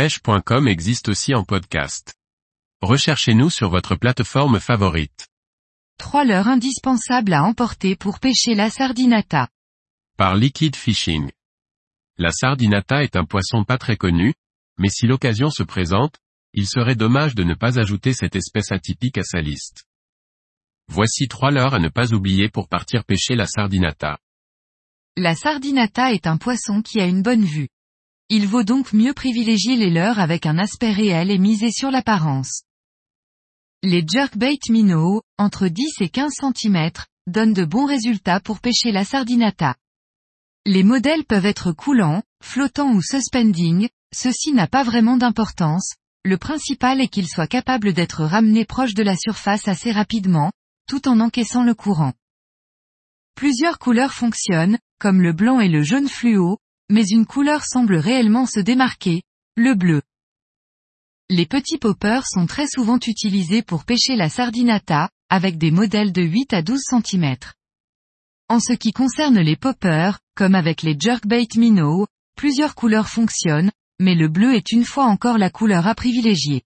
pêche.com existe aussi en podcast. Recherchez-nous sur votre plateforme favorite. Trois leurres indispensables à emporter pour pêcher la sardinata. Par Liquid Fishing. La sardinata est un poisson pas très connu, mais si l'occasion se présente, il serait dommage de ne pas ajouter cette espèce atypique à sa liste. Voici trois leurres à ne pas oublier pour partir pêcher la sardinata. La sardinata est un poisson qui a une bonne vue. Il vaut donc mieux privilégier les leurres avec un aspect réel et miser sur l'apparence. Les jerkbait minnows, entre 10 et 15 cm, donnent de bons résultats pour pêcher la sardinata. Les modèles peuvent être coulants, flottants ou suspending, ceci n'a pas vraiment d'importance, le principal est qu'il soit capable d'être ramené proche de la surface assez rapidement, tout en encaissant le courant. Plusieurs couleurs fonctionnent, comme le blanc et le jaune fluo, mais une couleur semble réellement se démarquer, le bleu. Les petits poppers sont très souvent utilisés pour pêcher la sardinata, avec des modèles de 8 à 12 cm. En ce qui concerne les poppers, comme avec les jerkbait minnow, plusieurs couleurs fonctionnent, mais le bleu est une fois encore la couleur à privilégier.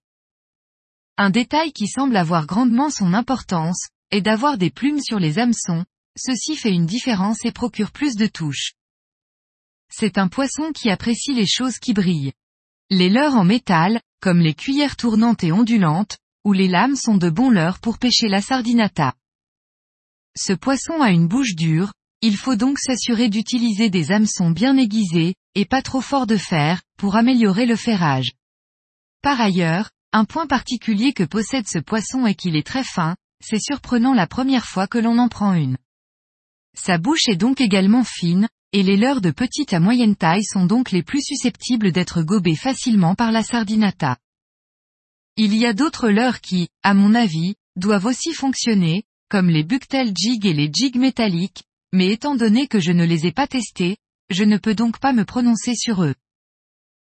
Un détail qui semble avoir grandement son importance, est d'avoir des plumes sur les hameçons, ceci fait une différence et procure plus de touches. C'est un poisson qui apprécie les choses qui brillent. Les leurres en métal, comme les cuillères tournantes et ondulantes, ou les lames sont de bons leurres pour pêcher la sardinata. Ce poisson a une bouche dure, il faut donc s'assurer d'utiliser des hameçons bien aiguisés, et pas trop forts de fer, pour améliorer le ferrage. Par ailleurs, un point particulier que possède ce poisson est qu'il est très fin, c'est surprenant la première fois que l'on en prend une. Sa bouche est donc également fine, et les leurres de petite à moyenne taille sont donc les plus susceptibles d'être gobées facilement par la sardinata. Il y a d'autres leurres qui, à mon avis, doivent aussi fonctionner, comme les buctel jig et les jigs métalliques, mais étant donné que je ne les ai pas testés, je ne peux donc pas me prononcer sur eux.